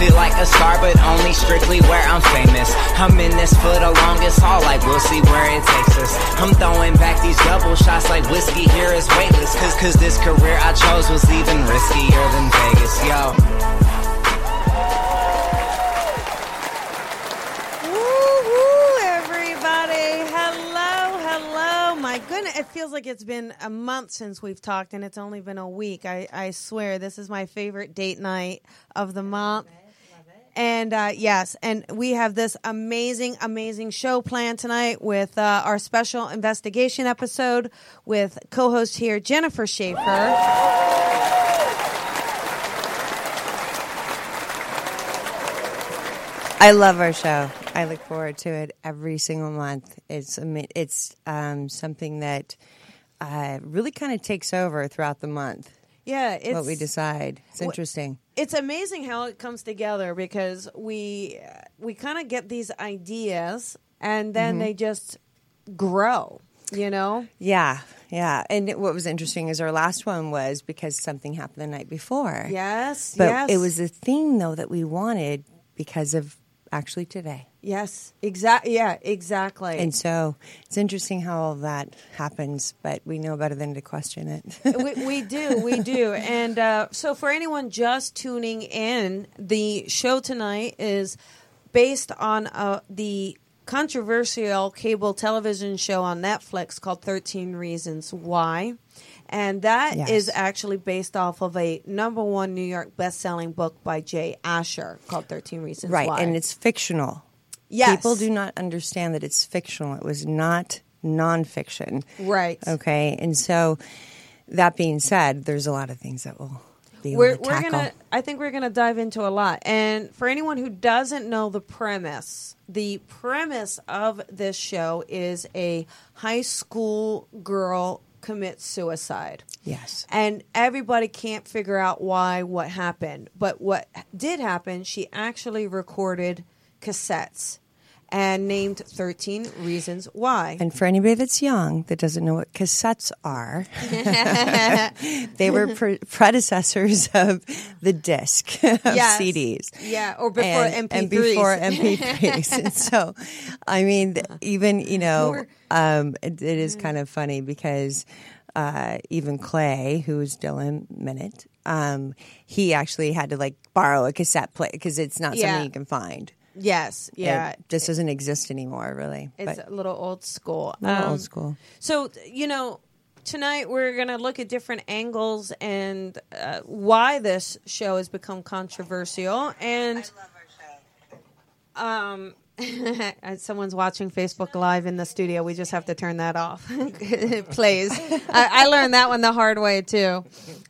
Feel like a star, but only strictly where I'm famous. I'm in this for the longest haul, like we'll see where it takes us. I'm throwing back these double shots like whiskey here is weightless. Cause, cause this career I chose was even riskier than Vegas, yo. Woo-hoo, everybody. Hello, hello. My goodness, it feels like it's been a month since we've talked, and it's only been a week. I, I swear, this is my favorite date night of the month. And uh, yes, and we have this amazing, amazing show planned tonight with uh, our special investigation episode with co host here, Jennifer Schaefer. I love our show. I look forward to it every single month. It's it's um, something that uh, really kind of takes over throughout the month. Yeah, it's what we decide. It's interesting. It's amazing how it comes together because we we kind of get these ideas and then Mm-hmm. they just grow you know Yeah, yeah. And it- what was interesting is our last one was because something happened the night before. yes but yes it was a theme though that we wanted because of actually today. Yes exactly yeah exactly And so it's interesting how all that happens, but we know better than to question it. we, we do, we do. And uh, so, for anyone just tuning in, the show tonight is based on uh, the controversial cable television show on Netflix called 13 Reasons Why. And that is Yes. actually based off of a number one New York best-selling book by Jay Asher called 13 Reasons right, Why. and it's fictional. Yes. People do not understand that it's fictional. It was not nonfiction. Right. Okay. And so, that being said, there's a lot of things that we'll be we're, to we're gonna i think we're gonna dive into a lot and for anyone who doesn't know the premise the premise of this show is a high school girl commits suicide Yes. and everybody can't figure out why what happened but what did happen she actually recorded cassettes and named 13 reasons why And for anybody that's young that doesn't know what cassettes are, they were pre- predecessors of the disc of Yes. CDs. yeah or before and, mp3s and before MP3s. and so, I mean, even you know, um, it, it is kind of funny because uh, even Clay, who's Dylan Minnette, um, he actually had to like borrow a cassette player because it's not Yeah. something you can find. Yes yeah it just doesn't exist anymore, really. it's but a little old school a little Um, old school. So, you know, tonight we're going to look at different angles and uh, why this show has become controversial. And um, someone's watching Facebook Live in the studio. We just have to turn that off. Please. I, I learned that one the hard way too.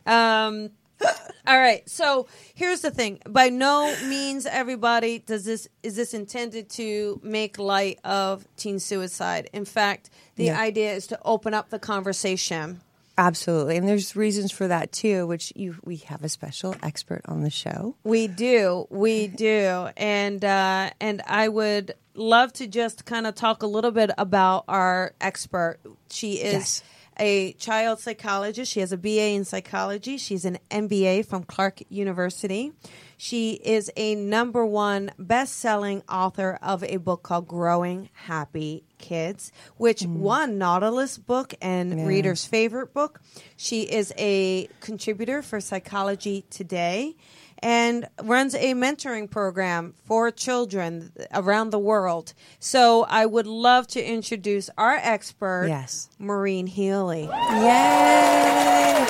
Um, all right. So here's the thing. By no means, everybody, does this is this intended to make light of teen suicide. In fact, the Yeah. idea is to open up the conversation. Absolutely, and there's reasons for that too. Which you we have a special expert on the show. We do, we do, and uh, and I would love to just kind of talk a little bit about our expert. She is Yes. A child psychologist. She has a BA in psychology. She's an MBA from Clark University. She is a number one best-selling author of a book called Growing Happy Kids, which hmm. won Nautilus book and readers' favorite book. She is a contributor for Psychology Today and runs a mentoring program for children around the world. So I would love to introduce our expert, Yes. Maureen Healy. Yay!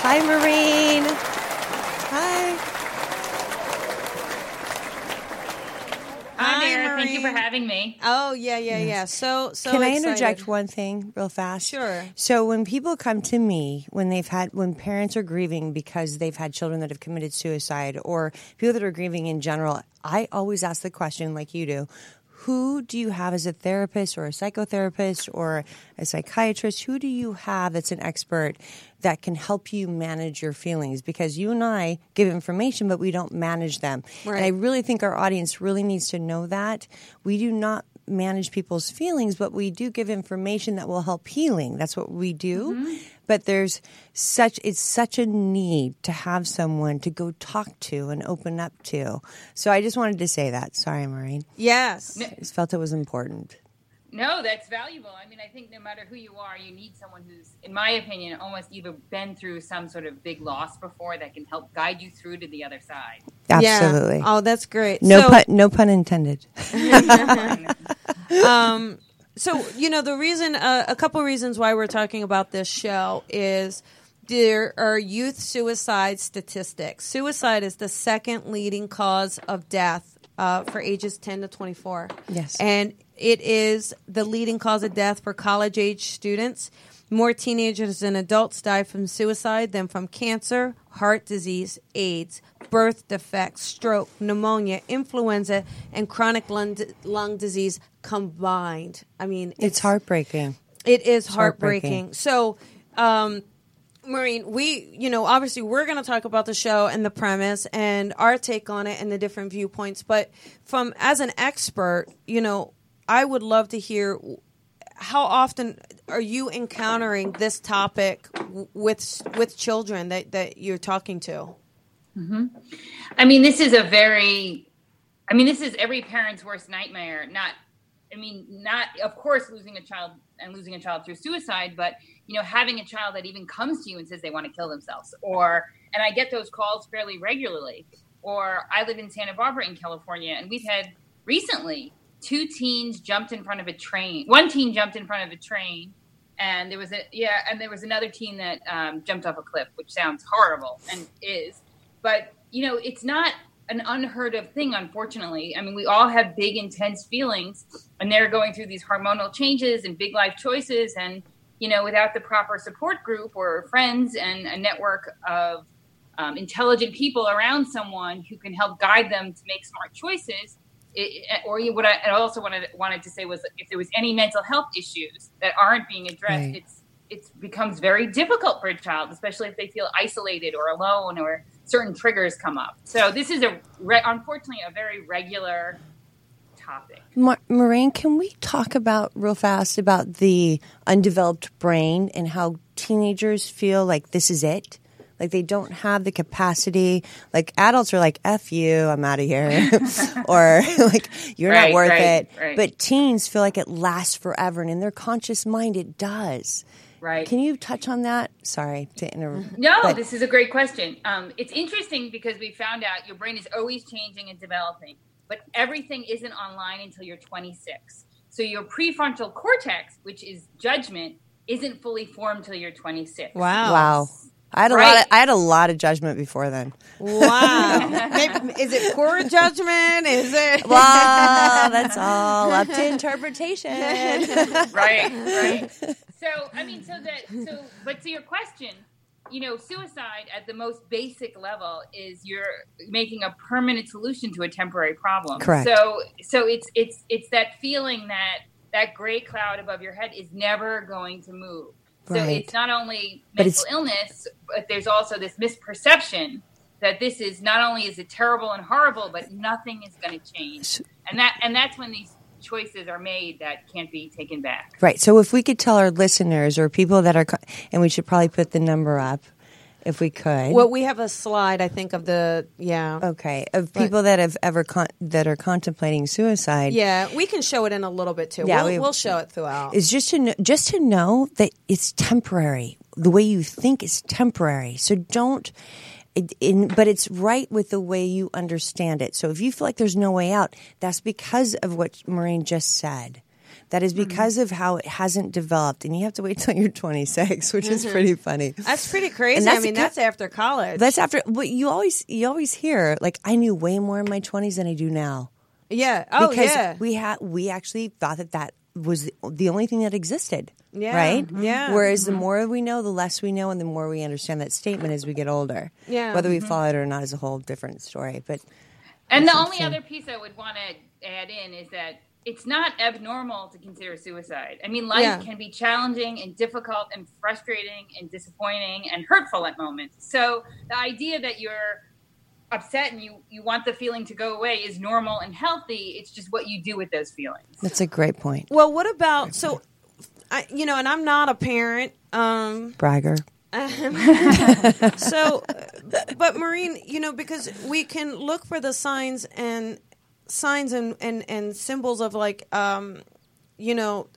Hi, Maureen. Hi. Hi, Maureen. Thank you for having me. Oh yeah, yeah, yeah. So so. Can I interject one thing real fast? Sure. So when people come to me when they've had when parents are grieving because they've had children that have committed suicide or people that are grieving in general, I always ask the question like you do. Who do you have as a therapist or a psychotherapist or a psychiatrist? Who do you have that's an expert that can help you manage your feelings? Because you and I give information, but we don't manage them. And I really think our audience really needs to know that. We do not manage people's feelings, but we do give information that will help healing. That's what we do. Mm-hmm. But there's such it's such a need to have someone to go talk to and open up to. So I just wanted to say that. Sorry, Maureen. Yes. I just felt it was important. No, that's valuable. I mean, I think no matter who you are, you need someone who's, in my opinion, almost either been through some sort of big loss before that can help guide you through to the other side. Absolutely. Yeah. Oh, that's great. No so, pun no pun intended. so you know the reason uh, a couple reasons why we're talking about this show is there are youth suicide statistics suicide is the second leading cause of death uh, for ages 10 to 24 Yes. and it is the leading cause of death for college age students more teenagers and adults die from suicide than from cancer, heart disease, AIDS, birth defects, stroke, pneumonia, influenza, and chronic lung, lung disease combined. I mean, It's heartbreaking. it is heartbreaking. heartbreaking. So, um, Maureen, we, you know, obviously we're going to talk about the show and the premise and our take on it and the different viewpoints. But from as an expert, you know, I would love to hear how often are you encountering this topic with with children that that you're talking to? Mm-hmm. I mean, this is a very, I mean, this is every parent's worst nightmare. Not, I mean, not, of course, losing a child and losing a child through suicide, but, you know, having a child that even comes to you and says they want to kill themselves. Or, and I get those calls fairly regularly. Or I live in Santa Barbara in California, and we've had recently two teens jumped in front of a train. One teen jumped in front of a train. And there was a yeah, and there was another teen that um, jumped off a cliff, which sounds horrible and is but you know it's not an unheard of thing unfortunately i mean we all have big intense feelings and they're going through these hormonal changes and big life choices and you know without the proper support group or friends and a network of um, intelligent people around someone who can help guide them to make smart choices it, or what I also wanted wanted to say was if there was any mental health issues that aren't being addressed, Right. it's it becomes very difficult for a child, especially if they feel isolated or alone or certain triggers come up. So this is a re- unfortunately a very regular topic. Ma- Maureen, can we talk about real fast about the undeveloped brain and how teenagers feel like this is it? Like they don't have the capacity. Like adults are like, "F you, I'm out of here," or like, "You're not worth right, it." right. But teens feel like it lasts forever, and in their conscious mind, it does. Right. Can you touch on that? Sorry to interrupt. No, but- this is a great question. Um, it's interesting because we found out your brain is always changing and developing, but everything isn't online until you're 26. So your prefrontal cortex, which is judgment, isn't fully formed till you're 26. Wow. Wow. I had a lot. Of, I had a lot of judgment before then. Wow. Maybe, is it poor judgment? Is it? Well, that's all up to interpretation. right, right. So, I mean, so that, so, but to your question, you know, suicide at the most basic level is you're making a permanent solution to a temporary problem. Correct. So, so it's it's it's that feeling that that gray cloud above your head is never going to move. So Right. it's not only mental illness, but there's also this misperception that this is not only is it terrible and horrible, but nothing is going to change. And that and that's when these choices are made that can't be taken back. Right. So if we could tell our listeners or people that are, and we should probably put the number up if we could. Well, we have a slide, I think, of the yeah. okay, of people that have ever con- that are contemplating suicide. Yeah, we can show it in a little bit too. Yeah, we'll, we- we'll show it throughout. Is just to know, just to know that it's temporary. The way you think is temporary. So don't. It, in, but it's right with the way you understand it. So if you feel like there's no way out, that's because of what Maureen just said. That is mm-hmm. because of how it hasn't developed, and you have to wait till you're 26, which is mm-hmm. pretty funny. That's pretty crazy. That's I mean, the that's after college. That's after what you always you always hear. Like I knew way more in my twenties than I do now. Yeah. Oh, because yeah. we had we actually thought that that was the, the only thing that existed. Yeah. Right. Mm-hmm. Yeah. Whereas the more we know, the less we know, and the more we understand that statement as we get older. Yeah. Whether we Mhm. follow it or not is a whole different story. But And the only other piece I would want to add in is that it's not abnormal to consider suicide. I mean, life Yeah. can be challenging and difficult and frustrating and disappointing and hurtful at moments. So the idea that you're upset and you, you want the feeling to go away is normal and healthy. It's just what you do with those feelings. that's a great point. Well, what about so? I, you know, and I'm not a parent. Um, Bragger. so, but Maureen, you know, because we can look for the signs and signs and and and symbols of like, um, you know.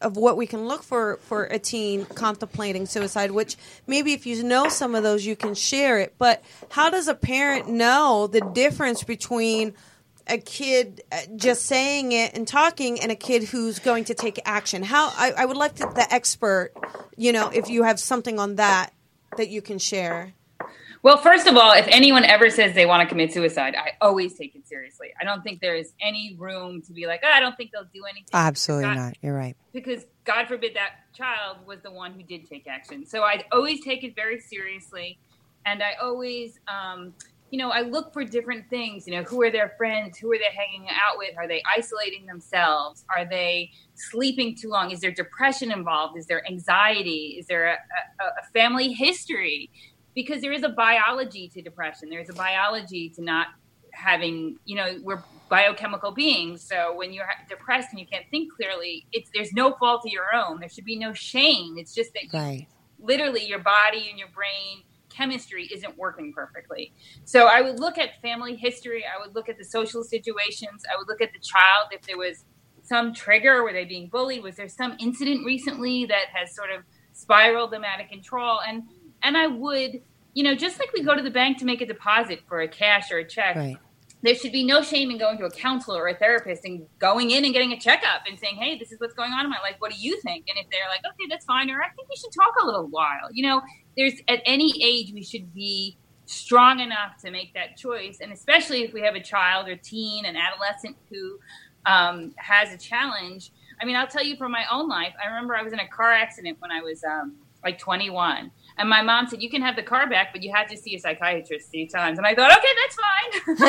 Of what we can look for for a teen contemplating suicide, which maybe if you know some of those, you can share it. But how does a parent know the difference between a kid uh, just saying it and talking and a kid who's going to take action? How I, I would like to, the expert, you know, if you have something on that that you can share. Well, first of all, if anyone ever says they want to commit suicide, I always take it seriously. I don't think there is any room to be like, oh, I don't think they'll do anything. Absolutely God- not. You're right. because God forbid that child was the one who did take action. So I always take it very seriously, and I always, um, you know, I look for different things. You know, who are their friends? Who are they hanging out with? Are they isolating themselves? Are they sleeping too long? Is there depression involved? Is there anxiety? Is there a, a, a family history? Because there is a biology to depression. There's a biology to not having, you know, we're biochemical beings. So when you're depressed and you can't think clearly, it's there's no fault of your own. There should be no shame. It's just that you, literally your body and your brain chemistry isn't working perfectly. So I would look at family history. I would look at the social situations. I would look at the child if there was some trigger. Were they being bullied? Was there some incident recently that has sort of spiraled them out of control? And and I would, you know, just like we go to the bank to make a deposit for a cash or a check, Right. there should be no shame in going to a counselor or a therapist and going in and getting a checkup and saying, "Hey, this is what's going on in my life. What do you think?" And if they're like, "Okay, that's fine," or "I think we should talk a little while," you know, there's at any age we should be strong enough to make that choice, and especially if we have a child or teen, an adolescent who um, has a challenge. I mean, I'll tell you from my own life. I remember I was in a car accident when I was um, like 21. And my mom said, You can have the car back, but you have to see a psychiatrist three times. And I thought, Okay, that's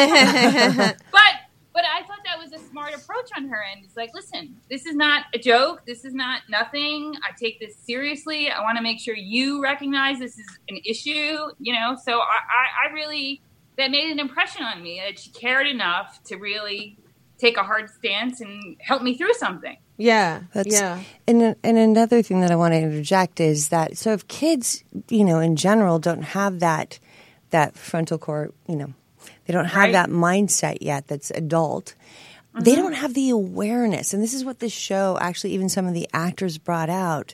fine. but but I thought that was a smart approach on her end. It's like, listen, this is not a joke. This is not nothing. I take this seriously. I want to make sure you recognize this is an issue, you know? So I, I, I really, that made an impression on me that she cared enough to really take a hard stance and help me through something. Yeah. That's, yeah. And and another thing that I want to interject is that so if kids, you know, in general, don't have that that frontal core, you know, they don't have Right. that mindset yet that's adult. They don't have the awareness, and this is what this show actually, even some of the actors brought out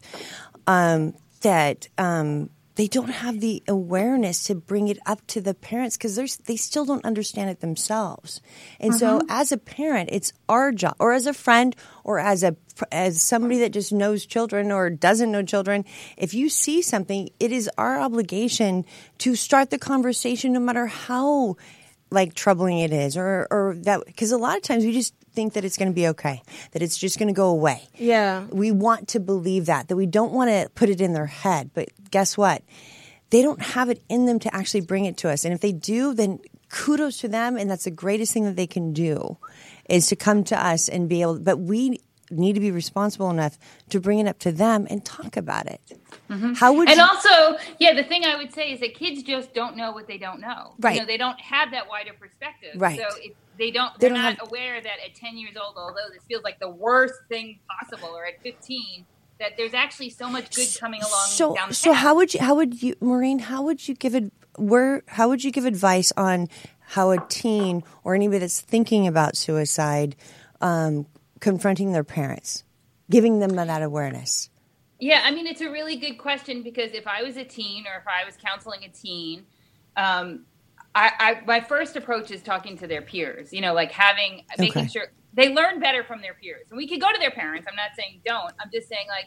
um, that um, they don't have the awareness to bring it up to the parents because they still don't understand it themselves. And so, uh-huh. as a parent, it's our job, or as a friend, or as a as somebody that just knows children or doesn't know children. If you see something, it is our obligation to start the conversation, no matter how like troubling it is, or or that because a lot of times we just think that it's going to be okay, that it's just going to go away Yeah. we want to believe that that we don't want to put it in their head but guess what they don't have it in them to actually bring it to us and if they do then kudos to them and that's the greatest thing that they can do is to come to us and be able but we need to be responsible enough to bring it up to them and talk about it mm-hmm. how would And you also, yeah, the thing I would say is that kids just don't know what they don't know. Right. You know, they don't have that wider perspective. Right. So if they don't, They they're don't not have- aware that at 10 years old, although this feels like the worst thing possible, or at 15, that there's actually so much good coming along so down the so how would you how would you maureen how would you give it where how would you give advice on how a teen or anybody that's thinking about suicide um, confronting their parents giving them that awareness? Yeah, I mean, it's a really good question because if I was a teen or if I was counseling a teen, um, I, I my first approach is talking to their peers. You know, like having making Okay. sure they learn better from their peers. And we could go to their parents. I'm not saying don't. I'm just saying like,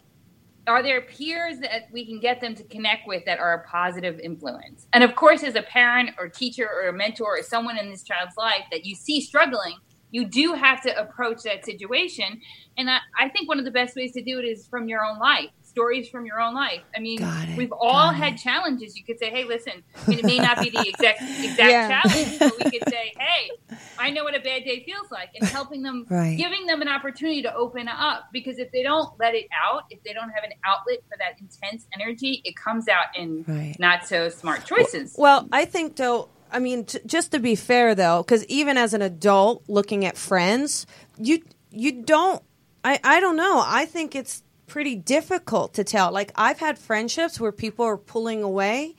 are there peers that we can get them to connect with that are a positive influence? And of course, as a parent or teacher or a mentor or someone in this child's life that you see struggling, you do have to approach that situation. And I, I think one of the best ways to do it is from your own life stories from your own life. I mean, we've all had it. challenges. You could say, "Hey, listen, I mean, it may not be the exact exact yeah. challenge, but we could say, "Hey, I know what a bad day feels like," and helping them, right. giving them an opportunity to open up. Because if they don't let it out, if they don't have an outlet for that intense energy, it comes out in right. not so smart choices. Well, I think though. I mean, t- just to be fair though, because even as an adult looking at friends, you you don't. I I don't know. I think it's pretty difficult to tell. Like I've had friendships where people are pulling away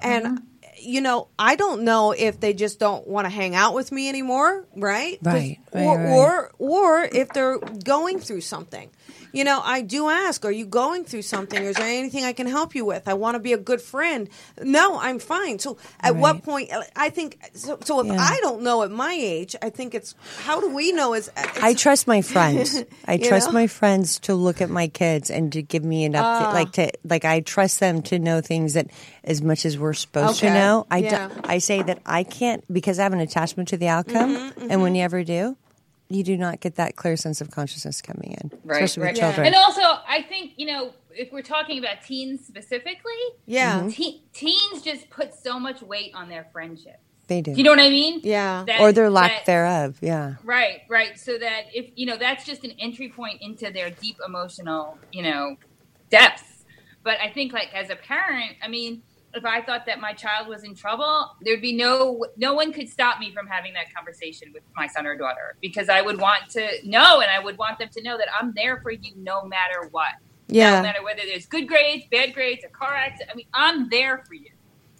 and mm-hmm. you know, I don't know if they just don't want to hang out with me anymore, right? Right. right or, right. or or if they're going through something you know, I do ask, are you going through something? Is there anything I can help you with? I want to be a good friend. No, I'm fine. So at right. what point, I think, so, so if yeah. I don't know at my age, I think it's, how do we know is, I trust my friends. I trust know? my friends to look at my kids and to give me enough, uh, like to, like I trust them to know things that as much as we're supposed okay. to know. I, yeah. do, I say that I can't because I have an attachment to the outcome. Mm-hmm, mm-hmm. And when you ever do, you do not get that clear sense of consciousness coming in, right, especially right. with children. And also, I think you know, if we're talking about teens specifically, yeah, mm-hmm. te- teens just put so much weight on their friendship. They do. do. You know what I mean? Yeah. That, or their lack that, thereof. Yeah. Right. Right. So that if you know, that's just an entry point into their deep emotional, you know, depths. But I think, like as a parent, I mean if I thought that my child was in trouble, there'd be no no one could stop me from having that conversation with my son or daughter because I would want to know and I would want them to know that I'm there for you no matter what. Yeah. No matter whether there's good grades, bad grades, a car accident. I mean, I'm there for you.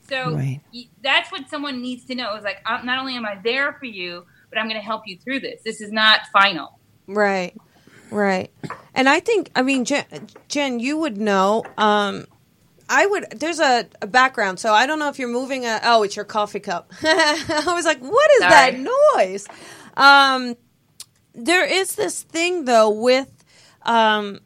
So right. that's what someone needs to know is like, I'm, not only am I there for you, but I'm going to help you through this. This is not final. Right. Right. And I think, I mean, Jen, Jen you would know. Um, I would. There's a, a, background, so I don't know if you're moving a. Oh, it's your coffee cup. I was like, what is Sorry. that noise? Um, there is this thing though with um,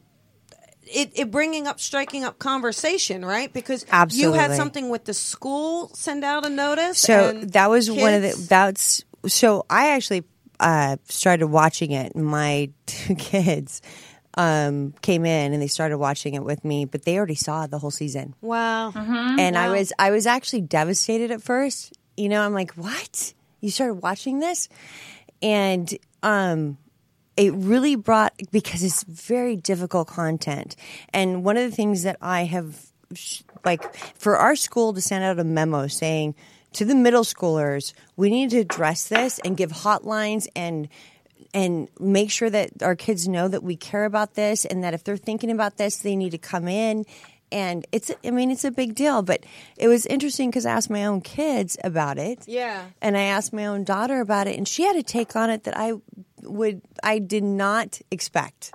it, it bringing up striking up conversation, right? Because Absolutely. you had something with the school send out a notice. So that was kids. one of the. That's so I actually uh, started watching it. My two kids um, came in and they started watching it with me, but they already saw the whole season. Wow. Mm-hmm. And wow. I was I was actually devastated at first. You know, I'm like, "What? You started watching this?" And um it really brought because it's very difficult content. And one of the things that I have like for our school to send out a memo saying to the middle schoolers, we need to address this and give hotlines and and make sure that our kids know that we care about this and that if they're thinking about this, they need to come in. And it's, I mean, it's a big deal, but it was interesting because I asked my own kids about it. Yeah. And I asked my own daughter about it, and she had a take on it that I would, I did not expect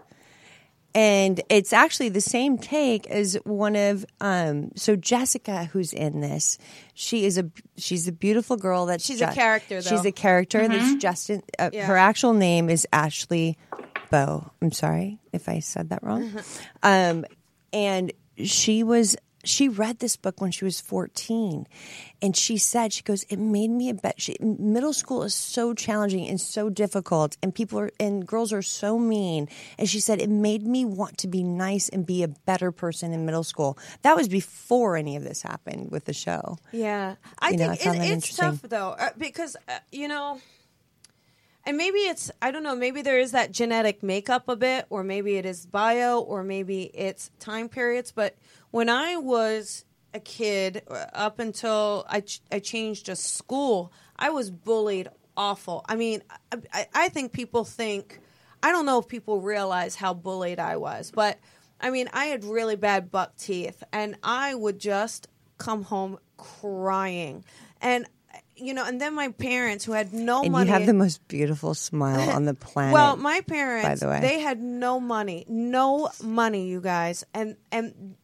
and it's actually the same take as one of um, so Jessica, who's in this. She is a she's a beautiful girl. That she's a character. Though. She's a character mm-hmm. that's Justin. Uh, yeah. Her actual name is Ashley Bow. I'm sorry if I said that wrong. Mm-hmm. Um, and she was she read this book when she was 14 and she said she goes it made me a bet she, middle school is so challenging and so difficult and people are and girls are so mean and she said it made me want to be nice and be a better person in middle school. That was before any of this happened with the show. Yeah. I you think know, I it, it's tough though uh, because uh, you know and maybe it's I don't know, maybe there is that genetic makeup a bit, or maybe it is bio, or maybe it's time periods. But when I was a kid, uh, up until I ch- I changed a school, I was bullied awful. I mean, I, I think people think I don't know if people realize how bullied I was, but I mean, I had really bad buck teeth, and I would just come home crying. And you know, and then my parents who had no and money. You have the most beautiful smile on the planet. well, my parents, by the way, they had no money, no money, you guys, and and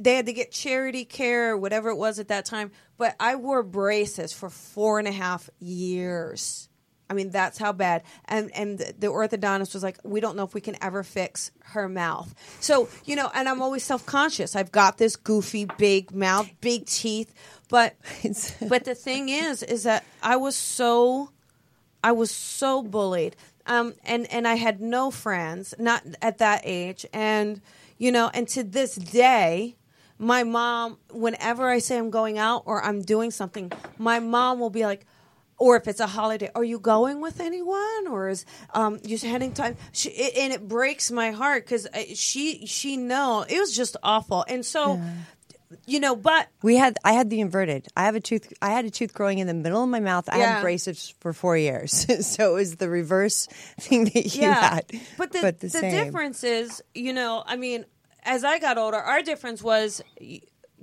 they had to get charity care or whatever it was at that time. But I wore braces for four and a half years. I mean, that's how bad. And and the orthodontist was like, "We don't know if we can ever fix her mouth." So you know, and I'm always self conscious. I've got this goofy big mouth, big teeth, but but the thing is, is that I was so I was so bullied. um, and and I had no friends, not at that age, and you know, and to this day, my mom, whenever I say I'm going out or I'm doing something, my mom will be like, or if it's a holiday, are you going with anyone, or is um, you heading time? She, it, and it breaks my heart because she she know it was just awful, and so. Yeah. You know, but we had I had the inverted. I have a tooth. I had a tooth growing in the middle of my mouth. I yeah. had braces for four years, so it was the reverse thing that you yeah. had. But the, but the, the difference is, you know, I mean, as I got older, our difference was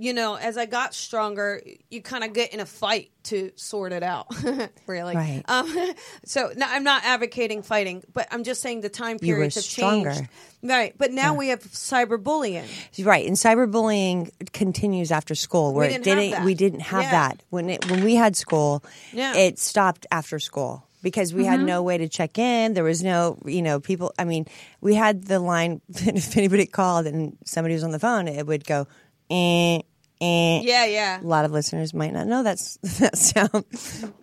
you know, as I got stronger, you kind of get in a fight to sort it out. really, right? Um, so now I'm not advocating fighting, but I'm just saying the time periods have stronger. changed. Right, but now yeah. we have cyberbullying. Right, and cyberbullying continues after school. Where we didn't it didn't, have we didn't have yeah. that when it when we had school. Yeah. it stopped after school because we mm-hmm. had no way to check in. There was no, you know, people. I mean, we had the line if anybody called and somebody was on the phone, it would go, eh, Eh. Yeah, yeah. A lot of listeners might not know that's that sound,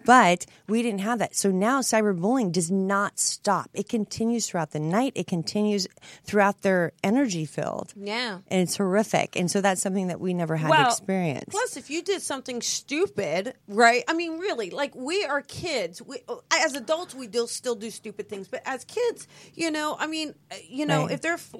but we didn't have that. So now cyberbullying does not stop. It continues throughout the night. It continues throughout their energy field. Yeah, and it's horrific. And so that's something that we never had well, experience. Plus, if you did something stupid, right? I mean, really, like we are kids. We, as adults, we do still do stupid things, but as kids, you know, I mean, uh, you know, right. if their f-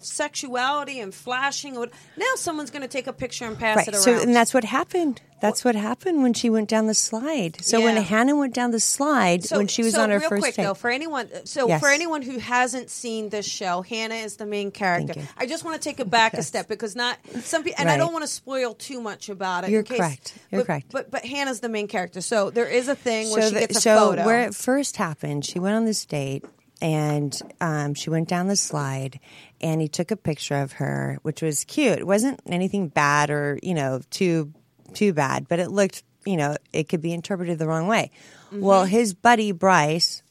sexuality and flashing, now someone's going to take a picture and pass right. it around. So, and that's what happened. That's what happened when she went down the slide. So yeah. when Hannah went down the slide so, when she was so on her real first quick, though, for anyone, so yes. for anyone who hasn't seen this show, Hannah is the main character. I just want to take it back yes. a step because not some people, and right. I don't want to spoil too much about it. You're case, correct. You're but, correct. But but Hannah's the main character. So there is a thing where so she gets a so photo. where it first happened, she went on this date and um, she went down the slide and he took a picture of her which was cute. It wasn't anything bad or you know too too bad but it looked you know it could be interpreted the wrong way. Mm-hmm. well his buddy bryce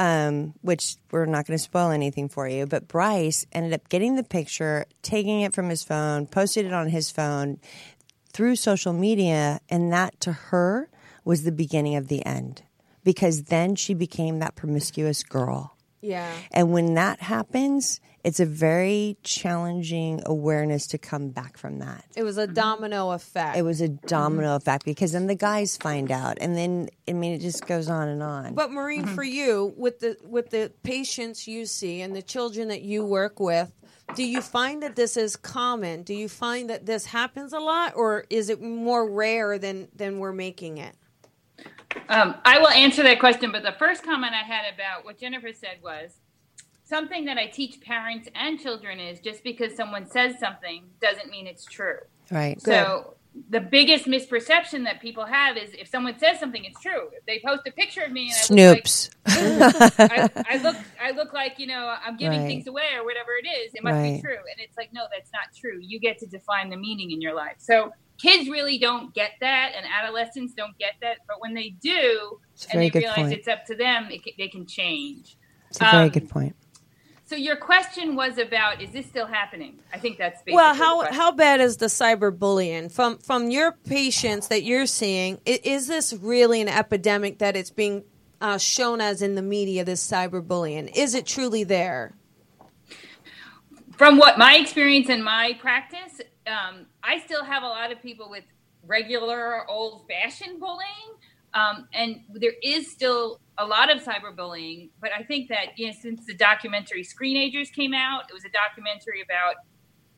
um, which we're not going to spoil anything for you but bryce ended up getting the picture taking it from his phone posted it on his phone through social media and that to her was the beginning of the end because then she became that promiscuous girl yeah. And when that happens, it's a very challenging awareness to come back from that. It was a domino effect. It was a domino effect because then the guys find out, and then I mean it just goes on and on. But Maureen, mm-hmm. for you, with the with the patients you see and the children that you work with, do you find that this is common? Do you find that this happens a lot, or is it more rare than than we're making it? Um, I will answer that question, but the first comment I had about what Jennifer said was something that I teach parents and children is just because someone says something doesn't mean it's true. Right. So the biggest misperception that people have is if someone says something, it's true. If they post a picture of me and Snoops. I look like, I, I, look, I look like you know I'm giving right. things away or whatever it is, it must right. be true. And it's like, no, that's not true. You get to define the meaning in your life. So kids really don't get that and adolescents don't get that but when they do and they realize point. it's up to them it, they can change. It's a very um, good point. so your question was about is this still happening? I think that's well how how bad is the cyberbullying? From from your patients that you're seeing is this really an epidemic that it's being uh, shown as in the media this cyberbullying? Is it truly there? From what my experience in my practice um, I still have a lot of people with regular old fashioned bullying. Um, and there is still a lot of cyberbullying, but I think that you know, since the documentary Screenagers came out, it was a documentary about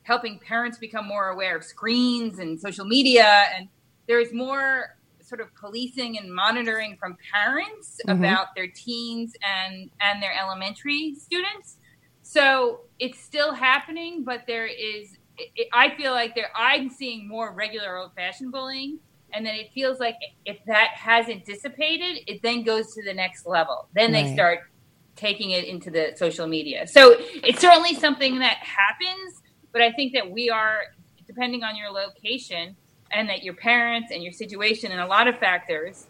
helping parents become more aware of screens and social media, and there's more sort of policing and monitoring from parents mm-hmm. about their teens and and their elementary students. So it's still happening, but there is it, I feel like there I'm seeing more regular old fashioned bullying, and then it feels like if that hasn't dissipated, it then goes to the next level. Then right. they start taking it into the social media. So it's certainly something that happens, but I think that we are depending on your location and that your parents and your situation and a lot of factors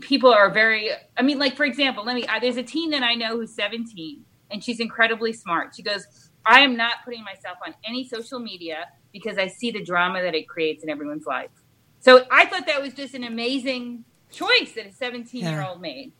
people are very i mean like for example let me there's a teen that i know who's 17 and she's incredibly smart she goes I am not putting myself on any social media because I see the drama that it creates in everyone's life. So I thought that was just an amazing choice that a 17 year old made.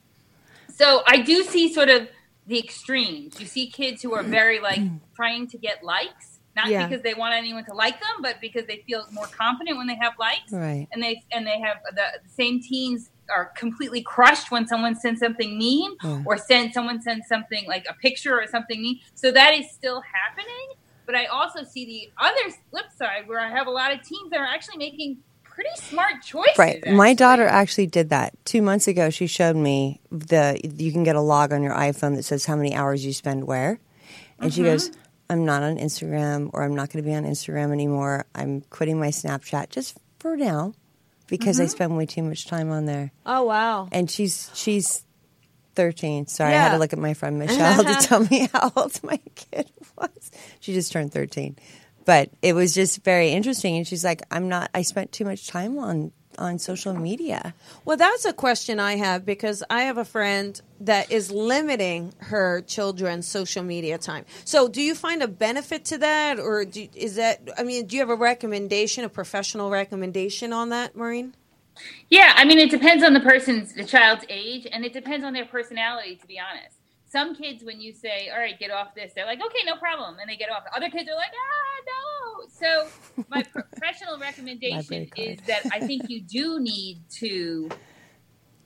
So I do see sort of the extremes. You see kids who are very like trying to get likes, not Yeah. because they want anyone to like them, but because they feel more confident when they have likes. Right. And they and they have the, the same teens are completely crushed when someone sends something mean oh. or send someone sends something like a picture or something mean. So that is still happening. But I also see the other flip side where I have a lot of teens that are actually making pretty smart choices. Right. My daughter actually did that. Two months ago, she showed me the, you can get a log on your iPhone that says how many hours you spend where. And she mm-hmm. goes, I'm not on Instagram or I'm not going to be on Instagram anymore. I'm quitting my Snapchat just for now because I mm-hmm. spend way too much time on there. Oh wow. And she's, she's 13. Sorry, I had to look at my friend Michelle to tell me how old my kid was. She just turned 13. But it was just very interesting. And she's like, I'm not, I spent too much time on, on social media. Well, that's a question I have because I have a friend that is limiting her children's social media time. So, do you find a benefit to that, or do, is that? I mean, do you have a recommendation, a professional recommendation on that, Maureen? Yeah, I mean, it depends on the person's, the child's age, and it depends on their personality, to be honest. Some kids, when you say, all right, get off this, they're like, okay, no problem. And they get off. Other kids are like, ah, no. So, my professional recommendation card. is that I think you do need to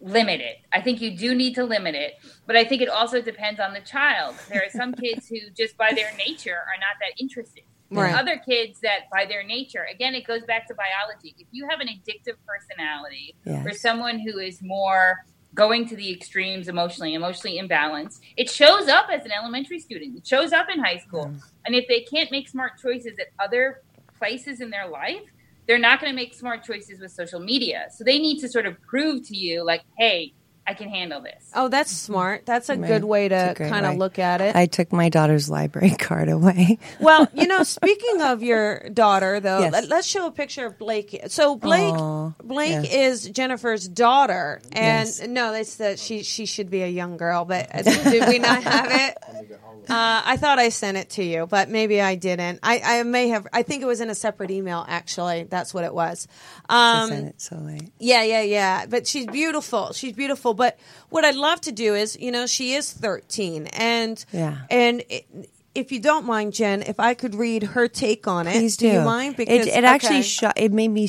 limit it. I think you do need to limit it, but I think it also depends on the child. There are some kids who, just by their nature, are not that interested. Right. other kids that, by their nature, again, it goes back to biology. If you have an addictive personality or someone who is more going to the extremes emotionally, emotionally imbalanced, it shows up as an elementary student. It shows up in high school. And if they can't make smart choices at other places in their life, they're not going to make smart choices with social media. So they need to sort of prove to you, like, hey, I can handle this. Oh, that's smart. That's a Right. good way to kind of look at it. I took my daughter's library card away. Well, you know, speaking of your daughter, though, Yes. let, us show a picture of Blake. So Blake, Aw, Blake yeah. is Jennifer's daughter, and Yes. no, it's that she she should be a young girl, but did we not have it? Uh, I thought I sent it to you, but maybe I didn't. I, I may have. I think it was in a separate email. Actually, that's what it was. I Um, sent it so late. yeah, yeah, yeah. But she's beautiful. She's beautiful. But what I'd love to do is, you know, she is 13. And, Yeah. and it, if you don't mind, Jen, if I could read her take on it. Please do. you mind? it, it okay. actually sho- it made me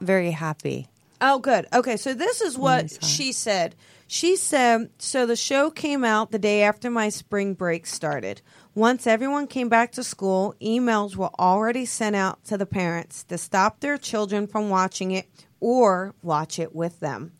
very happy. Oh, good. Okay, so this is what she said. She said, so the show came out the day after my spring break started. Once everyone came back to school, emails were already sent out to the parents to stop their children from watching it or watch it with them.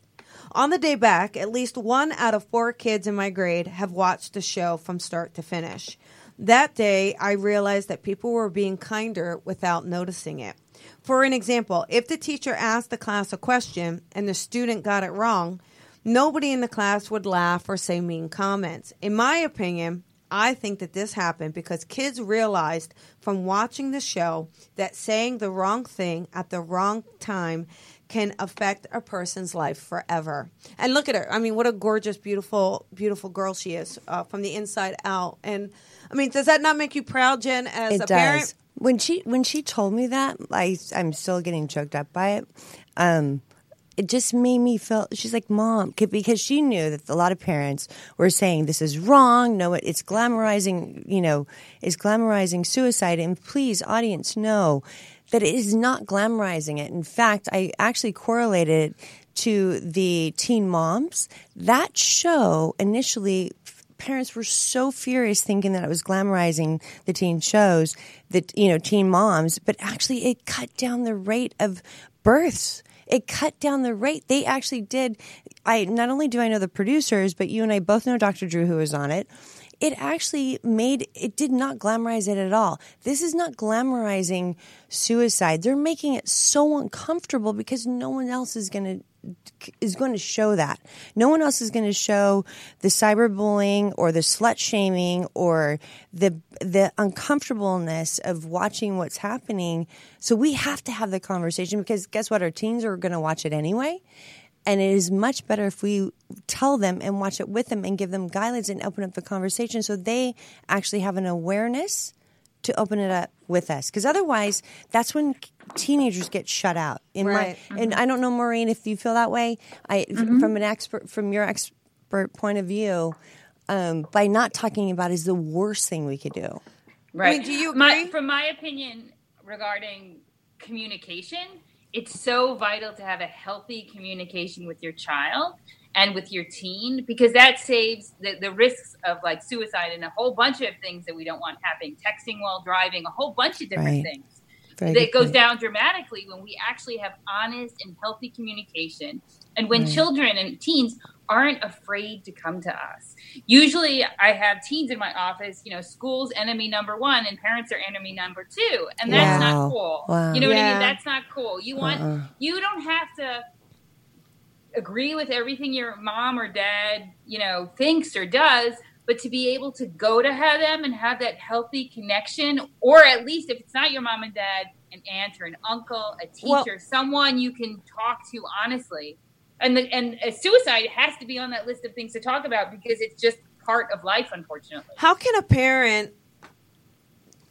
On the day back, at least one out of four kids in my grade have watched the show from start to finish. That day, I realized that people were being kinder without noticing it. For an example, if the teacher asked the class a question and the student got it wrong, nobody in the class would laugh or say mean comments. In my opinion, I think that this happened because kids realized from watching the show that saying the wrong thing at the wrong time can affect a person's life forever. And look at her. I mean, what a gorgeous, beautiful, beautiful girl she is uh, from the inside out. And I mean, does that not make you proud, Jen, as it a does. parent? When she when she told me that, I I'm still getting choked up by it. Um, it just made me feel. She's like, "Mom," because she knew that a lot of parents were saying this is wrong. No, it- it's glamorizing. You know, it's glamorizing suicide. And please, audience, know that it is not glamorizing it. In fact, I actually correlated to the teen moms. That show initially parents were so furious thinking that it was glamorizing the teen shows that you know teen moms but actually it cut down the rate of births it cut down the rate they actually did i not only do i know the producers but you and i both know dr drew who was on it it actually made it did not glamorize it at all this is not glamorizing suicide they're making it so uncomfortable because no one else is going to is going to show that. No one else is going to show the cyberbullying or the slut shaming or the the uncomfortableness of watching what's happening. So we have to have the conversation because guess what? Our teens are going to watch it anyway. And it is much better if we tell them and watch it with them and give them guidelines and open up the conversation so they actually have an awareness to open it up with us because otherwise that's when teenagers get shut out in Right. my and i don't know maureen if you feel that way i from an expert from your expert point of view um, by not talking about is the worst thing we could do. Right. I mean, do you My, from my opinion regarding communication, it's so vital to have a healthy communication with your child and with your teen because that saves the, the risks of like suicide and a whole bunch of things that we don't want happening, texting while driving, a whole bunch of different Right. things. Very that goes point. down dramatically when we actually have honest and healthy communication and when children and teens aren't afraid to come to us usually i have teens in my office you know school's enemy number one and parents are enemy number two and that's Wow. not cool Wow. you know what i mean that's not cool you want Uh-uh. you don't have to agree with everything your mom or dad you know thinks or does but to be able to go to have them and have that healthy connection or at least if it's not your mom and dad an aunt or an uncle a Well- teacher someone you can talk to honestly and the, and uh, suicide has to be on that list of things to talk about because it's just part of life unfortunately How can a parent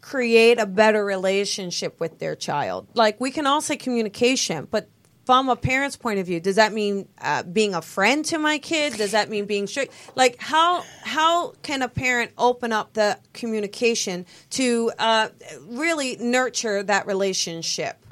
create a better relationship with their child? Like we can all say communication, but from a parent's point of view, does that mean uh, being a friend to my kid? Does that mean being strict? Like how how can a parent open up the communication to uh, really nurture that relationship?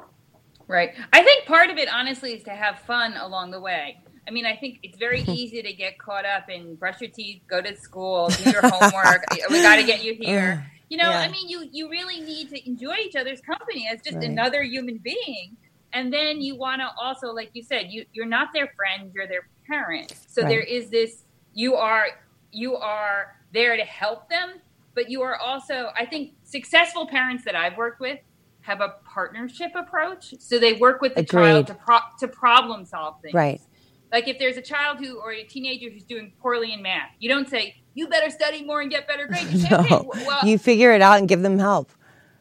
Right. I think part of it, honestly, is to have fun along the way. I mean, I think it's very easy to get caught up in brush your teeth, go to school, do your homework. we got to get you here. You know, Yeah. I mean, you you really need to enjoy each other's company as just Right. another human being. And then you want to also, like you said, you you're not their friend, you're their parent. So Right. there is this. You are you are there to help them, but you are also, I think, successful parents that I've worked with have a partnership approach. So they work with the child to pro- to problem solve things. Right. Like if there's a child who or a teenager who's doing poorly in math, you don't say you better study more and get better grades. You No, w- well, you figure it out and give them help.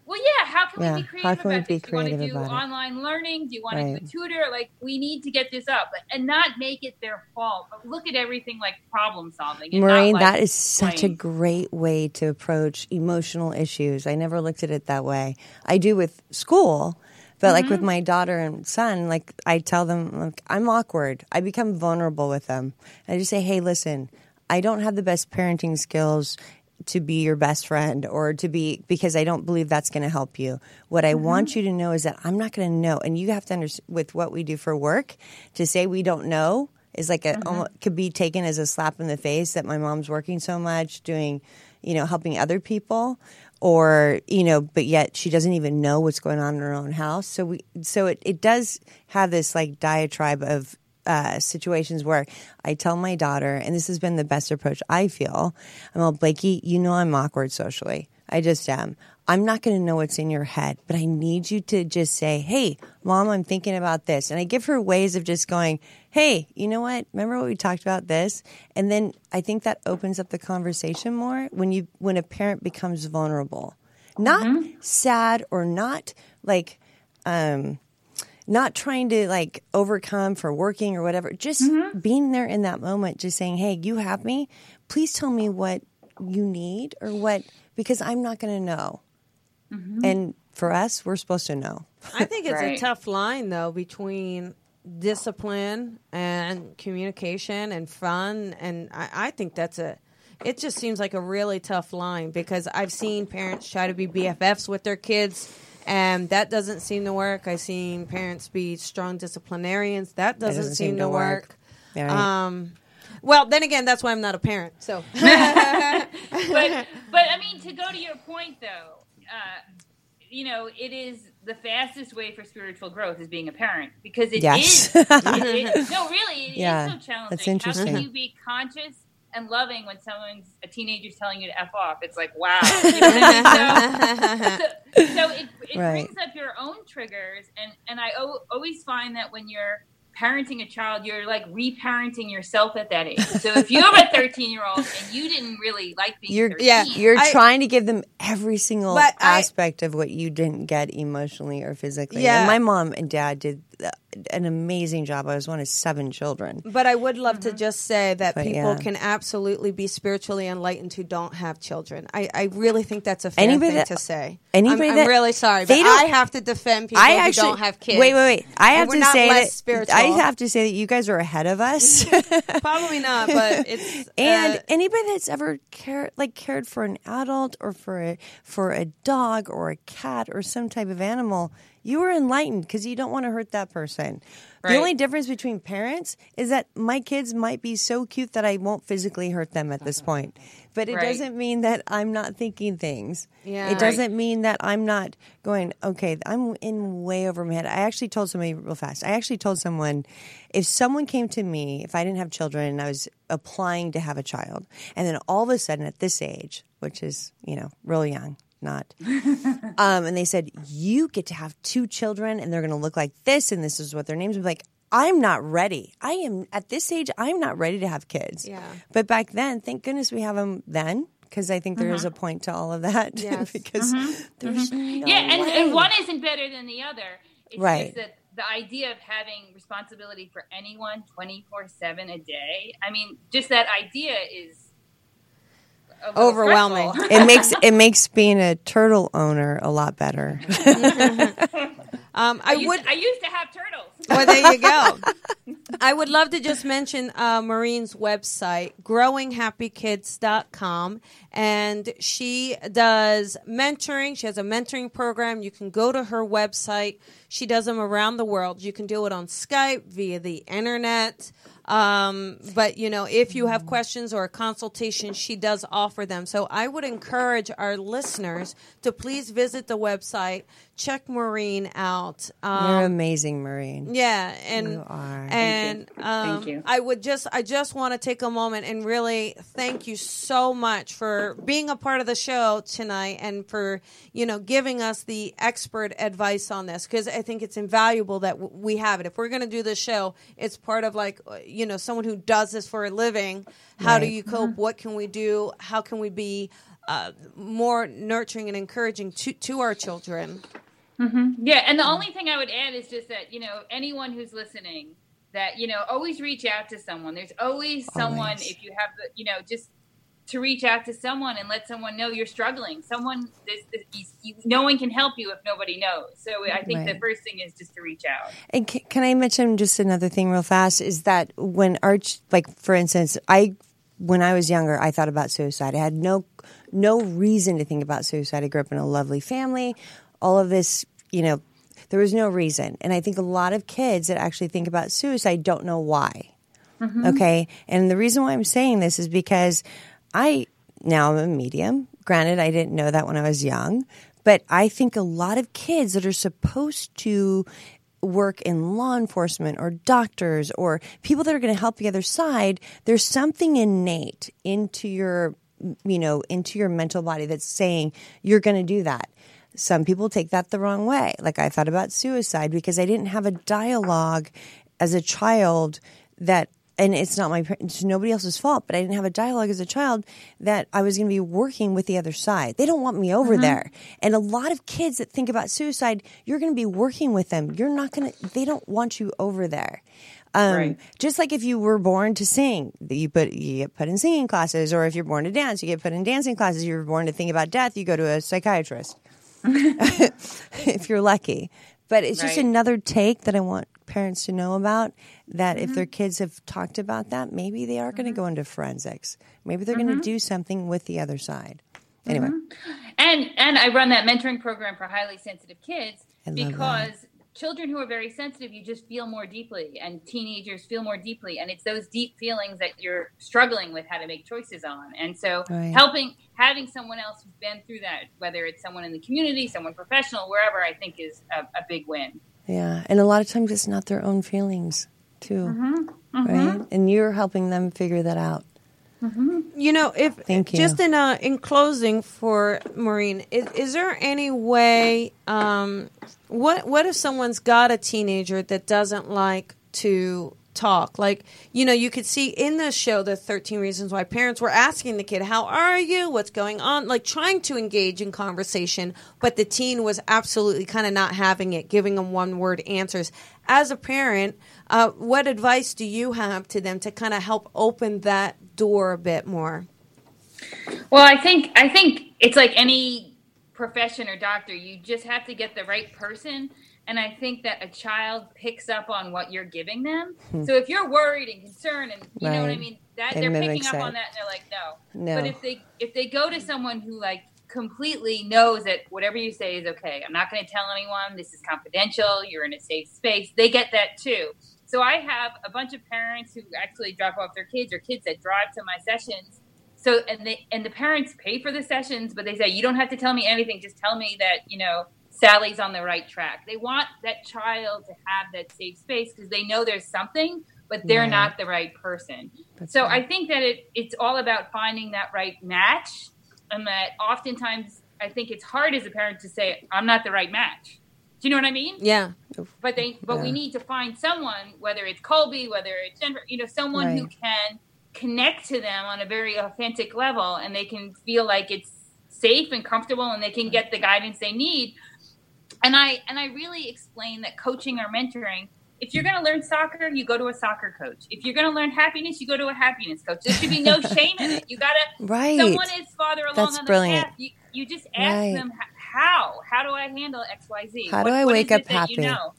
Well, yeah. How can Yeah, we be how creative can we about be this? Do you want to do about it? online learning? Do you want to Right. do a tutor? Like we need to get this up and not make it their fault, but look at everything like problem solving. Maureen, like that is such a great way to approach emotional issues. I never looked at it that way. I do with school, but like Mm-hmm. with my daughter and son, like I tell them, like, I'm awkward. I become vulnerable with them. I just say, hey, listen, I don't have the best parenting skills to be your best friend or to be because I don't believe that's going to help you. What I want Mm-hmm. you to know is that I'm not going to know, and you have to understand with what we do for work to say we don't know is like a Mm-hmm. could be taken as a slap in the face that my mom's working so much doing you know helping other people or you know but yet she doesn't even know what's going on in her own house so we so it, it does have this like diatribe of uh, situations where I tell my daughter, and this has been the best approach I feel. I'm all Blakey, you know I'm awkward socially. I just am. I'm not going to know what's in your head, but I need you to just say, "Hey, mom, I'm thinking about this," and I give her ways of just going, "Hey, you know what? Remember what we talked about this?" And then I think that opens up the conversation more when you when a parent becomes vulnerable, not sad or not like. um not trying to like overcome for working or whatever, just mm-hmm. being there in that moment, just saying, Hey, you have me. Please tell me what you need or what, because I'm not going to know. Mm-hmm. And for us, we're supposed to know. I think it's a tough line though between discipline and communication and fun and I, I think that's a it just seems like a really tough line because I've seen parents try to be BFFs with their kids and that doesn't seem to work. I've seen parents be strong disciplinarians. That doesn't, seem, to work. Right. Um, well, then again, that's why I'm not a parent. So but but I mean to go to your point though, uh, you know, it is the fastest way for spiritual growth is being a parent because it is. Yes. it is- no, really, it is Yeah, so challenging. that's interesting. How interesting. can you be conscious and loving when someone's a teenager's telling you to f off? It's like wow. You know I mean? so, so, so it, it Right. brings up your own triggers, and and I o- always find that when you're parenting a child, you're like reparenting yourself at that age. So if you have a 13 year old and you didn't really like being You're, 13, yeah, you're I- trying to give them every single But I- aspect of what you didn't get emotionally or physically. Yeah. And my mom and dad did an amazing job. I was one of seven children. But I would love to just say that But, people yeah. can absolutely be spiritually enlightened who don't have children. I, I really think that's a fair Anybody thing that- to say. anybody I'm, that- I'm really sorry, but I have to defend people I who don't have kids. Wait, wait, wait! I have we're to not say less that spiritual. I have to say that you guys are ahead of us. Probably not, but it's and uh, anybody that's ever cared like cared for an adult or for a for a dog or a cat or some type of animal you were enlightened because you don't want to hurt that person. The only difference between parents is that my kids might be so cute that i won't physically hurt them at this point. But it Right. doesn't mean that i'm not thinking things. Yeah. it doesn't mean that i'm not going okay i'm in way over my head. I actually told somebody real fast. I actually told someone if someone came to me if i didn't have children and i was applying to have a child. And then all of a sudden at this age which is you know real young not um, and they said you get to have two children and they're going to look like this and this is what their names would be like i'm not ready i am at this age i'm not ready to have kids Yeah. but back then thank goodness we have them then because i think there is mm-hmm. a point to all of that Yes. because mm-hmm. there's mm-hmm. no yeah, and, way. and one isn't better than the other. It's Right. just that the idea of having responsibility for anyone 24 7 a day, I mean, just that idea is a little Overwhelming. it makes it makes being a turtle owner a lot better. um, I I used, would I used to have turtles. Well, there you go. I would love to just mention uh, Maureen's website, growinghappykids.com. And she does mentoring. She has a mentoring program. You can go to her website. She does them around the world. You can do it on Skype, via the internet. Um, but, you know, if you have questions or a consultation, she does offer them. So I would encourage our listeners to please visit the website, check Maureen out. Um, You're amazing, Maureen. yeah, and You are. and um, Thank you. I would just I just want to take a moment and really thank you so much for being a part of the show tonight and for you know giving us the expert advice on this because I think it's invaluable that w- we have it. If we're going to do this show, it's part of like uh, you know someone who does this for a living. How do you cope? What can we do? How can we be uh, more nurturing and encouraging to to our children? Mm-hmm. Yeah, and the only thing I would add is just that you know anyone who's listening, that you know always reach out to someone. There's always someone Always. if you have the you know just to reach out to someone and let someone know you're struggling. Someone this, this you, no one can help you if nobody knows. So I think the first thing is just to reach out. And can, can I mention just another thing real fast? Is that when Arch, like for instance, I when I was younger, I thought about suicide. I had no no reason to think about suicide. I grew up in a lovely family. All of this, you know, there was no reason. And I think a lot of kids that actually think about suicide don't know why. Mm-hmm. Okay. And the reason why I'm saying this is because I now I'm a medium. Granted, I didn't know that when I was young, but I think a lot of kids that are supposed to work in law enforcement or doctors or people that are going to help the other side, there's something innate into your you know, into your mental body that's saying you're going to do that. Some people take that the wrong way. Like I thought about suicide because I didn't have a dialogue as a child that and it's not my it's nobody else's fault but i didn't have a dialogue as a child that i was going to be working with the other side. They don't want me over mm-hmm. there. And a lot of kids that think about suicide you're going to be working with them. You're not going to they don't want you over there um, Right. just like if you were born to sing you put you get put in singing classes or if you're born to dance you get put in dancing classes. You're born to think about death you go to a psychiatrist. If you're lucky. But it's just another take that I want parents to know about that if their mm-hmm. kids have talked about that, maybe they are going to mm-hmm. go into forensics. Maybe they're going to mm-hmm. do something with the other side. Anyway, And and I run that mentoring program for highly sensitive kids because children who are very sensitive, you just feel more deeply, and teenagers feel more deeply, and it's those deep feelings that you're struggling with how to make choices on. And so, Right. helping having someone else who's been through that, whether it's someone in the community, someone professional, wherever, I think is a, a big win. yeah. And a lot of times it's not their own feelings, too. Mm-hmm, mm-hmm. Right? And you're helping them figure that out. You know, if Thank you. just in uh, in closing for Maureen, is, is there any way? Um, what what if someone's got a teenager that doesn't like to talk. Like, you know, you could see in the show the 13 reasons why parents were asking the kid, "How are you? What's going on?" like trying to engage in conversation, but the teen was absolutely kind of not having it, giving them one-word answers. As a parent, uh, what advice do you have to them to kind of help open that door a bit more? Well, I think I think it's like any profession or doctor. You just have to get the right person and I think that a child picks up on what you're giving them. Hmm. So if you're worried and concerned, and you right. know what I mean, that they are picking up on that, and they're like, no. no. But if they if they go to someone who like completely knows that whatever you say is okay, I'm not going to tell anyone. This is confidential. You're in a safe space. They get that too. So I have a bunch of parents who actually drop off their kids or kids that drive to my sessions. So and they and the parents pay for the sessions, but they say you don't have to tell me anything. Just tell me that you know Sally's on the right track. They want that child to have that safe space because they know there's something, but they're yeah. not the right person. That's so right. I think that it it's all about finding that right match, and that oftentimes I think it's hard as a parent to say I'm not the right match. Do you know what I mean? Yeah. But they but yeah. we need to find someone, whether it's Colby, whether it's Jennifer, you know, someone right. who can connect to them on a very authentic level and they can feel like it's safe and comfortable and they can get the guidance they need and I and I really explain that coaching or mentoring. If you're going to learn soccer, you go to a soccer coach. If you're going to learn happiness, you go to a happiness coach. There should be no shame in it. You got to right. Someone is farther along That's on brilliant. path. You, you just ask right. them how. How do I handle X Y Z? How do I wake up happy? You know?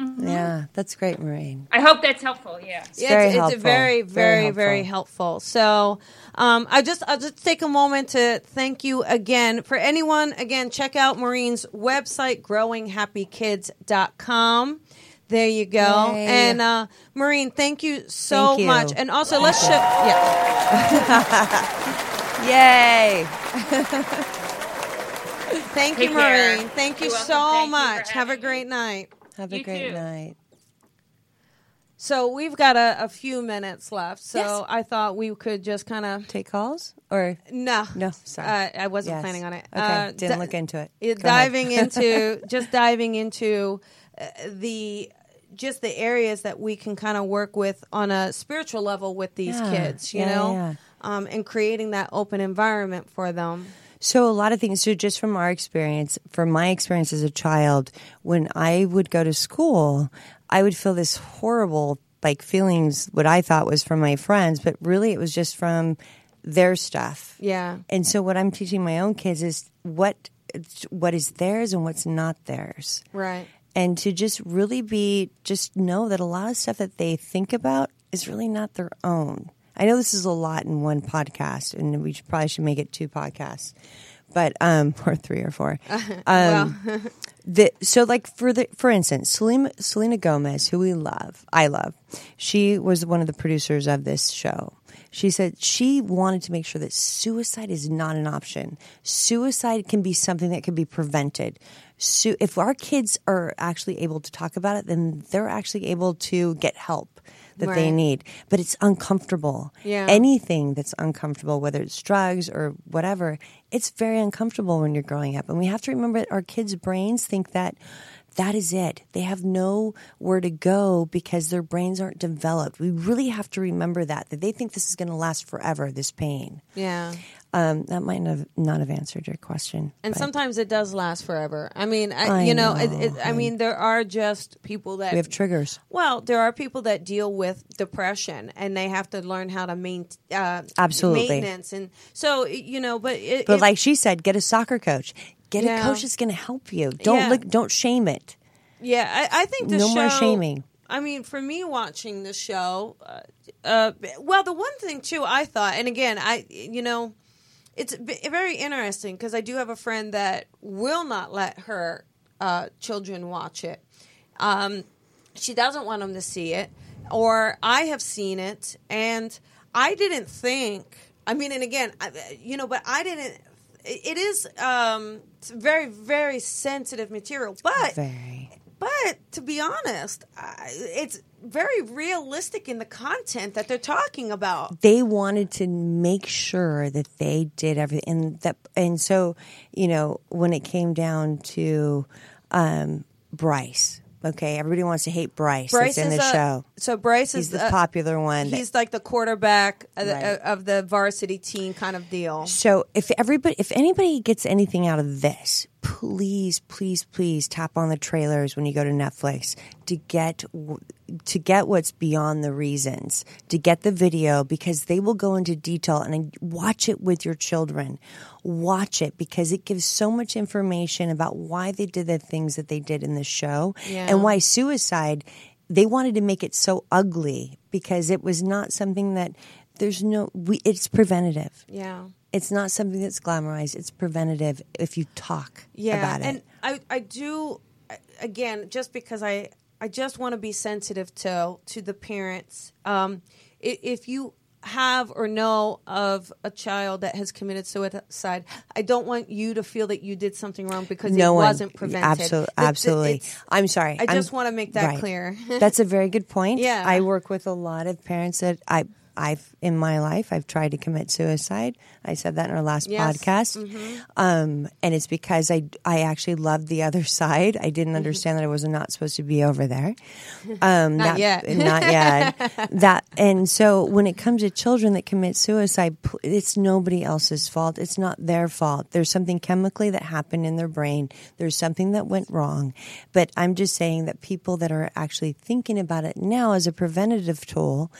Mm-hmm. Yeah, that's great, Maureen. I hope that's helpful. Yeah, it's, yeah, it's, it's very, very, very helpful. very helpful. So, um, I just I'll just take a moment to thank you again for anyone. Again, check out Maureen's website, growinghappykids.com. There you go. Yay. And uh, Maureen, thank you so thank you. much. And also, let's show. Yeah. Yay. thank Take you, Maureen. Care. Thank you You're so thank much. You Have a great me. night. Have a you great too. night. So we've got a, a, few minutes left. So yes. I thought we could just kind of take calls or no, no, sorry, uh, I wasn't yes. planning on it. Okay, uh, didn't look into it. it diving into just diving into uh, the just the areas that we can kind of work with on a spiritual level with these yeah. kids, you yeah, know, yeah. Um, and creating that open environment for them. So a lot of things. So just from our experience, from my experience as a child, when I would go to school, I would feel this horrible like feelings what I thought was from my friends, but really it was just from their stuff. Yeah. And so what I'm teaching my own kids is what what is theirs and what's not theirs. Right. And to just really be just know that a lot of stuff that they think about is really not their own. I know this is a lot in one podcast, and we should, probably should make it two podcasts, but um, or three or four. Um, the, so like for the for instance, Selena, Selena Gomez, who we love, I love, she was one of the producers of this show. She said she wanted to make sure that suicide is not an option. Suicide can be something that can be prevented. So if our kids are actually able to talk about it, then they're actually able to get help that right. they need. But it's uncomfortable. Yeah. Anything that's uncomfortable, whether it's drugs or whatever, it's very uncomfortable when you're growing up. And we have to remember that our kids' brains think that that is it. They have nowhere to go because their brains aren't developed. We really have to remember that, that they think this is going to last forever, this pain. Yeah. Um, that might have not have answered your question. And but. sometimes it does last forever. I mean, I, I you know, know. It, it, I mean, there are just people that we have triggers. Well, there are people that deal with depression and they have to learn how to maintain uh, absolutely maintenance, and so you know. But it, but like she said, get a soccer coach. Get yeah. a coach that's going to help you. Don't yeah. look. Don't shame it. Yeah, I, I think the no show, more shaming. I mean, for me watching the show, uh, uh, well, the one thing too, I thought, and again, I, you know, it's very interesting because I do have a friend that will not let her uh, children watch it. Um, she doesn't want them to see it, or I have seen it, and I didn't think. I mean, and again, I, you know, but I didn't. It is um, very, very sensitive material, but very. But to be honest, it's very realistic in the content that they're talking about. They wanted to make sure that they did everything, and that, and so you know, when it came down to um, Bryce, Okay, everybody wants to hate Bryce. Bryce that's in the a- show. So Bryce He's is the uh, popular one. that- He's like the quarterback of the, of the varsity team kind of deal. So if everybody, if anybody gets anything out of this, please, please, please tap on the trailers when you go to Netflix to get to get what's beyond the reasons, to get the video because they will go into detail and watch it with your children. Watch it because it gives so much information about why they did the things that they did in the show Yeah. and why suicide they wanted to make it so ugly because it was not something that there's no we, it's preventative Yeah. It's not something that's glamorized. It's preventative if you talk yeah about it. and i i do again just because i i just want to be sensitive to to the parents um if you have or know of a child that has committed suicide i don't want you to feel that you did something wrong because no it one, wasn't prevented Absolutely, the- absolutely. it's- I'm sorry. I I'm- just want to make that right. clear. That's a very good point. Yeah. I work with a lot of parents that I. I've in my life I've tried to commit suicide. I said that in our last Yes. podcast, um, and it's because I I actually loved the other side. I didn't understand that I was not supposed to be over there. Um, Not yet. not yet. that and so when it comes to children that commit suicide, it's nobody else's fault. It's not their fault. There's something chemically that happened in their brain. There's something that went wrong. But I'm just saying that people that are actually thinking about it now as a preventative tool,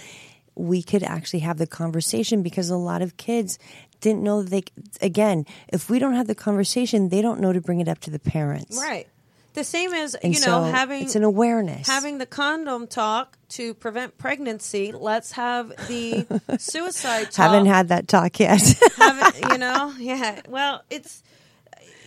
we could actually have the conversation because a lot of kids didn't know they again, if we don't have the conversation, they don't know to bring it up to the parents. right the same as And you know so having it's an awareness. having the condom talk to prevent pregnancy. Let's have the suicide talk. Haven't had that talk yet. Haven't- you know, yeah. Well, it's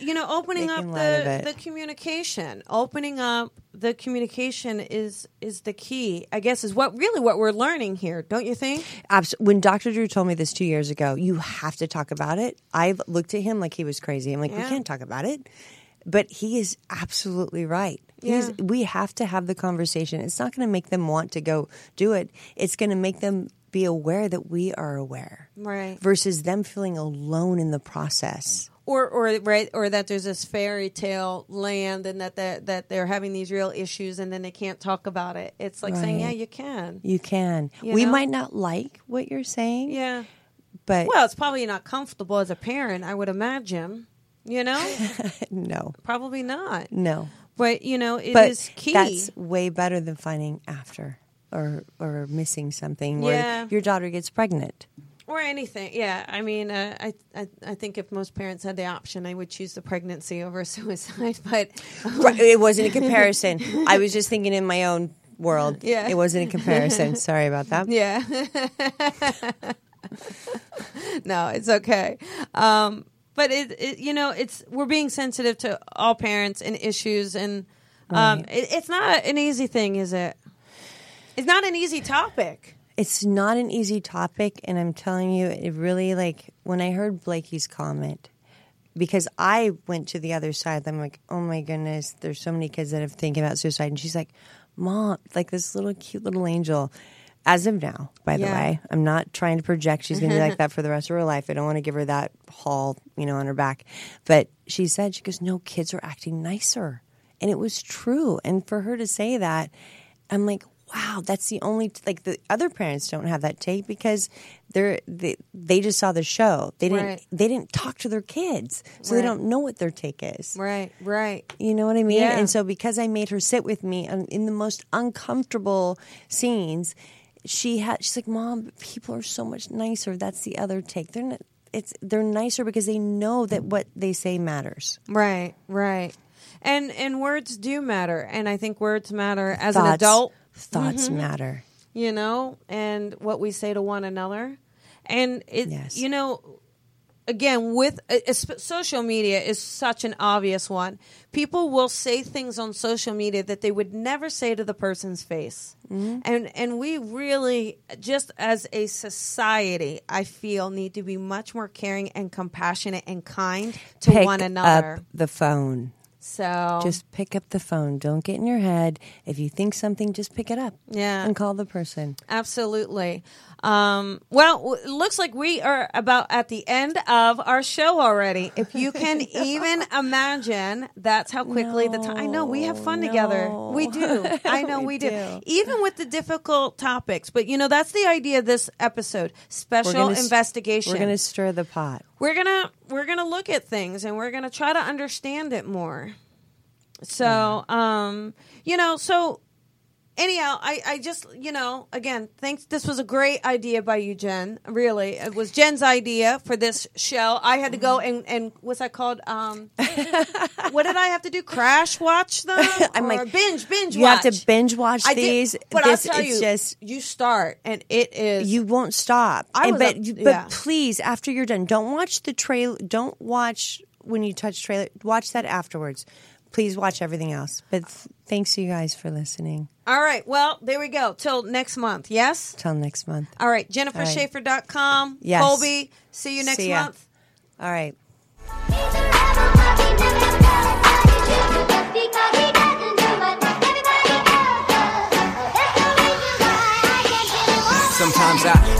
you know, opening Making up the the communication. Opening up the communication is is the key. I guess is what really what we're learning here, don't you think? Abs- when Dr. Drew told me this two years ago, you have to talk about it. I've looked at him like he was crazy. I'm like, we can't talk about it. But he is absolutely right. Yeah. we have to have the conversation. It's not going to make them want to go do it. It's going to make them be aware that we are aware. Right. Versus them feeling alone in the process. Or or right or that there's this fairy tale land and that that that they're having these real issues and then they can't talk about it. It's like saying, yeah, you can. You can. You we know? might not like what you're saying, Yeah. but Well, it's probably not comfortable as a parent, I would imagine. You know? no, probably not. no. But you know, it is but key. that's way better than finding after or or missing something where your daughter gets pregnant. Or anything. Yeah, I mean, uh, I, I I think if most parents had the option, I would choose the pregnancy over suicide. But Right, it wasn't a comparison. I was just thinking in my own world. Yeah. It wasn't a comparison. Sorry about that. yeah, no, it's okay. Um, but it, it, you know, it's we're being sensitive to all parents and issues, and um, it, it's not an easy thing, is it? It's not an easy topic. It's not an easy topic, and I'm telling you, it really like when I heard Blakey's comment, because I went to the other side. I'm like, oh my goodness, there's so many kids that are thinking about suicide, and she's like, mom, like this little cute little angel. As of now, by the Yeah. way, I'm not trying to project she's going to be like mm-hmm. that for the rest of her life. I don't want to give her that haul, you know, on her back. But she said, she goes, no, kids are acting nicer. And it was true. And for her to say that, I'm like, wow, that's the only like the other parents don't have that take because they're they, they just saw the show. They didn't Right. they didn't talk to their kids. So Right. they don't know what their take is. Right, right. You know what I mean? Yeah. And so because I made her sit with me in the most uncomfortable scenes, she had she's like, "Mom, people are so much nicer." That's the other take. They're not it's they're nicer because they know that what they say matters. Right, right. And and words do matter, and I think words matter as an adult. Thoughts Mm-hmm. matter. you know, and what we say to one another. And it, Yes. you know, again, with uh, social media is such an obvious one. People will say things on social media that they would never say to the person's face. Mm-hmm. And and we really just as a society, I feel need to be much more caring and compassionate and kind to Pick one another. up the phone. So Just pick up the phone. Don't get in your head. If you think something, just pick it up. Yeah. And call the person. Absolutely. Um, well, w- it looks like we are about at the end of our show already. If you can even imagine, that's how quickly the time. I know we have fun together. We do. I know we, We do. do. Even with the difficult topics, but you know that's the idea of this episode: special gonna s- investigation. We're going to stir the pot. We're gonna we're gonna look at things and we're gonna try to understand it more. So, um, you know, so anyhow, I, I just, you know, again, thanks. This was a great idea by you, Jen. Really, it was Jen's idea for this show. I had to go and and what's that called? Um, what did I have to do? Crash watch them? I'm Or like, binge, binge. You have to binge watch I did- these. but this, I'll tell it's you, just you start and it is you won't stop. I And- but up- you- but yeah. please, after you're done, don't watch the trailer. Don't watch when you touch trailer. Watch that afterwards. Please watch everything else. But th- thanks you guys for listening. All right. Well, there we go. Till next month. Yes. Till next month. All right, jennifershaffer.com. Yes. Colby, see you next See month. All right.